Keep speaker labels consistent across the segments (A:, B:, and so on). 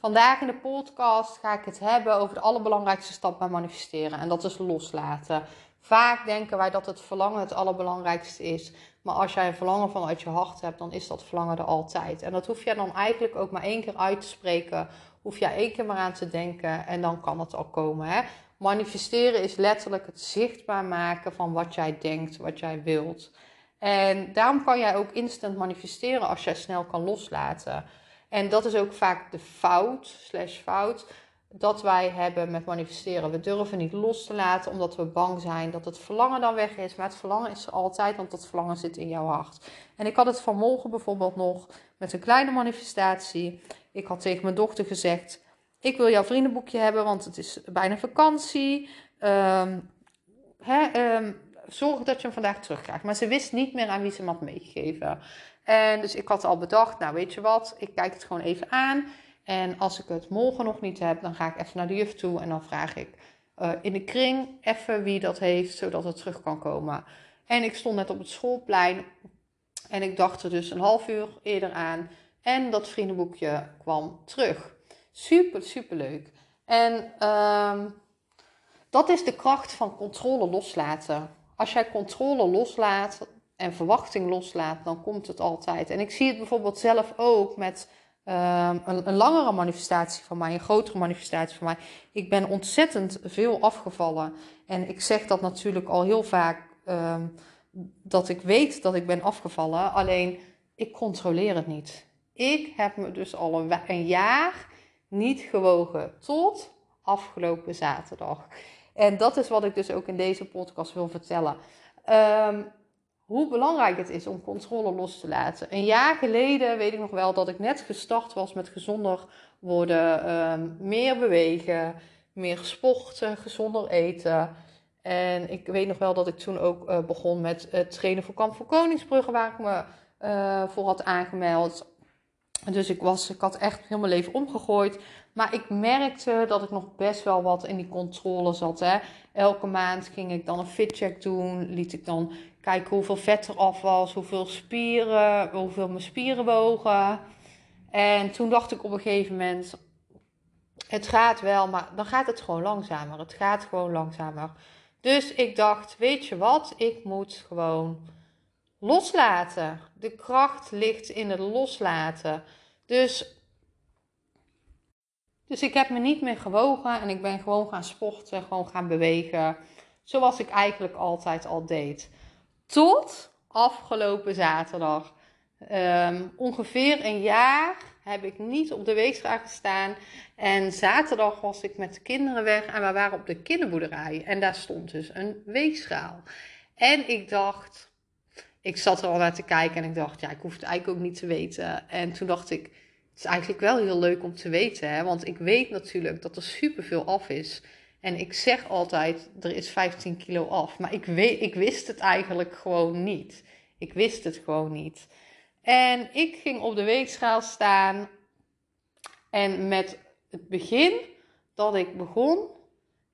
A: Vandaag in de podcast ga ik het hebben over de allerbelangrijkste stap bij manifesteren. En dat is loslaten. Vaak denken wij dat het verlangen het allerbelangrijkste is. Maar als jij een verlangen vanuit je hart hebt, dan is dat verlangen er altijd. En dat hoef je dan eigenlijk ook maar één keer uit te spreken. Hoef je één keer maar aan te denken en dan kan het al komen. Hè? Manifesteren is letterlijk het zichtbaar maken van wat jij denkt, wat jij wilt. En daarom kan jij ook instant manifesteren als jij snel kan loslaten. En dat is ook vaak de fout, slash fout, dat wij hebben met manifesteren. We durven niet los te laten omdat we bang zijn dat het verlangen dan weg is. Maar het verlangen is altijd, want dat verlangen zit in jouw hart. En ik had het vanmorgen bijvoorbeeld nog met een kleine manifestatie. Ik had tegen mijn dochter gezegd: Ik wil jouw vriendenboekje hebben, want het is bijna vakantie. Um, zorg dat je hem vandaag terugkrijgt. Maar ze wist niet meer aan wie ze hem had meegegeven. En dus ik had al bedacht, nou weet je wat, ik kijk het gewoon even aan. En als ik het morgen nog niet heb, dan ga ik even naar de juf toe en dan vraag ik uh, in de kring even wie dat heeft, zodat het terug kan komen. En ik stond net op het schoolplein en ik dacht er dus een half uur eerder aan. En dat vriendenboekje kwam terug. Super, super leuk. En uh, dat is de kracht van controle loslaten. Als jij controle loslaat, en verwachting loslaat, dan komt het altijd. En ik zie het bijvoorbeeld zelf ook met uh, een, een, langere manifestatie van mij, een grotere manifestatie van mij. Ik ben ontzettend veel afgevallen. En ik zeg dat natuurlijk al heel vaak, um, dat ik weet dat ik ben afgevallen. Alleen, ik controleer het niet. Ik heb me dus al een jaar niet gewogen tot afgelopen zaterdag. En dat is wat ik dus ook in deze podcast wil vertellen. Um, hoe belangrijk het is om controle los te laten. Een jaar geleden weet ik nog wel dat ik net gestart was met gezonder worden, ehm, meer bewegen, meer sporten, gezonder eten. En ik weet nog wel dat ik toen ook uh, begon met het trainen voor Kamp voor Koningsbrugge, waar ik me uh, voor had aangemeld. Dus ik, was, ik had echt heel mijn leven omgegooid. Maar ik merkte dat ik nog best wel wat in die controle zat. Hè. Elke maand ging ik dan een fitcheck doen. Liet ik dan kijken hoeveel vet er af was, hoeveel spieren, hoeveel mijn spieren wogen. En toen dacht ik op een gegeven moment, het gaat wel, maar dan gaat het gewoon langzamer. Het gaat gewoon langzamer. Dus ik dacht, weet je wat, ik moet gewoon loslaten. De kracht ligt in het loslaten. Dus, dus ik heb me niet meer gewogen en ik ben gewoon gaan sporten, gewoon gaan bewegen. Zoals ik eigenlijk altijd al deed. Tot afgelopen zaterdag. Um, ongeveer een jaar heb ik niet op de weegschaal gestaan. En zaterdag was ik met de kinderen weg en we waren op de kinderboerderij. En daar stond dus een weegschaal. En ik dacht, ik zat er al naar te kijken en ik dacht, ja, ik hoef het eigenlijk ook niet te weten. En toen dacht ik, het is eigenlijk wel heel leuk om te weten, hè? want ik weet natuurlijk dat er superveel af is. En ik zeg altijd, er is 15 kilo af. Maar ik, weet, ik wist het eigenlijk gewoon niet. Ik wist het gewoon niet. En ik ging op de weegschaal staan. En met het begin dat ik begon,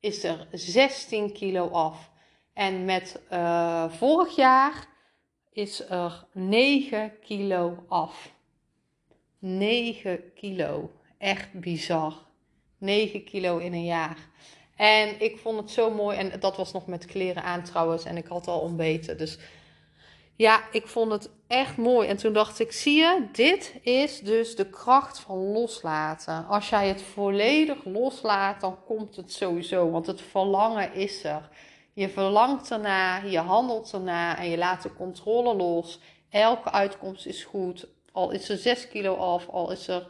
A: is er 16 kilo af. En met uh, vorig jaar is er 9 kilo af. 9 kilo. Echt bizar. 9 kilo in een jaar. En ik vond het zo mooi. En dat was nog met kleren aan trouwens. En ik had al ontbeten. Dus ja, ik vond het echt mooi. En toen dacht ik, zie je, dit is dus de kracht van loslaten. Als jij het volledig loslaat, dan komt het sowieso. Want het verlangen is er. Je verlangt erna, je handelt erna en je laat de controle los. Elke uitkomst is goed. Al is er 6 kilo af, al is er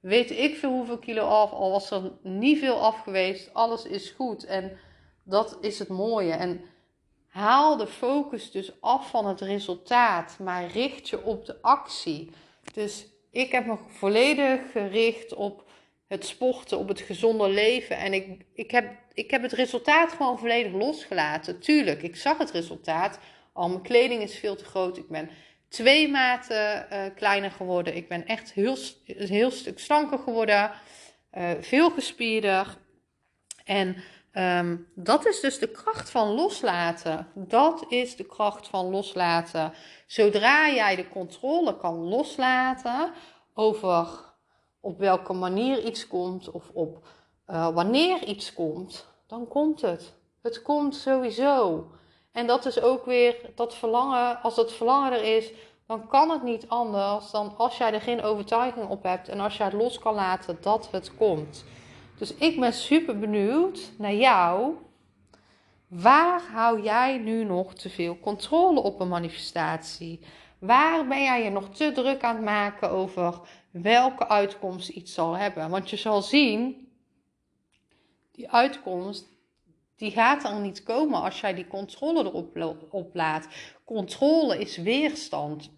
A: weet ik veel hoeveel kilo af, al was er niet veel af geweest, alles is goed. En dat is het mooie. En haal de focus dus af van het resultaat, maar richt je op de actie. Dus ik heb me volledig gericht op het sporten, op het gezonde leven. En ik, ik, heb, ik heb het resultaat gewoon volledig losgelaten. Tuurlijk, ik zag het resultaat. Al mijn kleding is veel te groot. Ik ben twee maten uh, kleiner geworden. Ik ben echt heel, heel stuk slanker geworden. Uh, veel gespierder. En um, dat is dus de kracht van loslaten. Dat is de kracht van loslaten. Zodra jij de controle kan loslaten over op welke manier iets komt of op uh, wanneer iets komt, dan komt het. Het komt sowieso. En dat is ook weer dat verlangen, als dat verlangen er is, dan kan het niet anders dan als jij er geen overtuiging op hebt en als jij het los kan laten dat het komt. Dus ik ben super benieuwd naar jou. Waar hou jij nu nog te veel controle op een manifestatie? Waar ben jij je nog te druk aan het maken over welke uitkomst iets zal hebben? Want je zal zien, die uitkomst, die gaat er niet komen als jij die controle erop op laat. Controle is weerstand.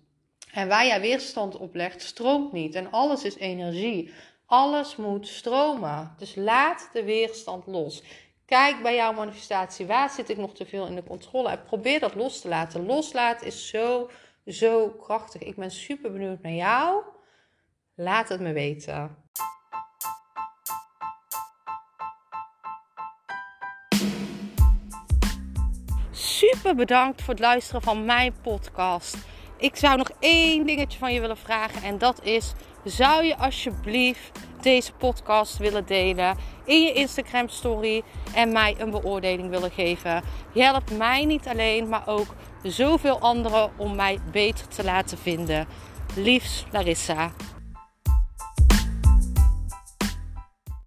A: En waar jij weerstand op legt, stroomt niet. En alles is energie. Alles moet stromen. Dus laat de weerstand los. Kijk bij jouw manifestatie, waar zit ik nog te veel in de controle? En probeer dat los te laten. Loslaten is zo, zo krachtig. Ik ben super benieuwd naar jou. Laat het me weten. Super bedankt voor het luisteren van mijn podcast. Ik zou nog één dingetje van je willen vragen en dat is: zou je alsjeblieft deze podcast willen delen in je Instagram story en mij een beoordeling willen geven? Je helpt mij niet alleen, maar ook zoveel anderen om mij beter te laten vinden. Liefs Larissa.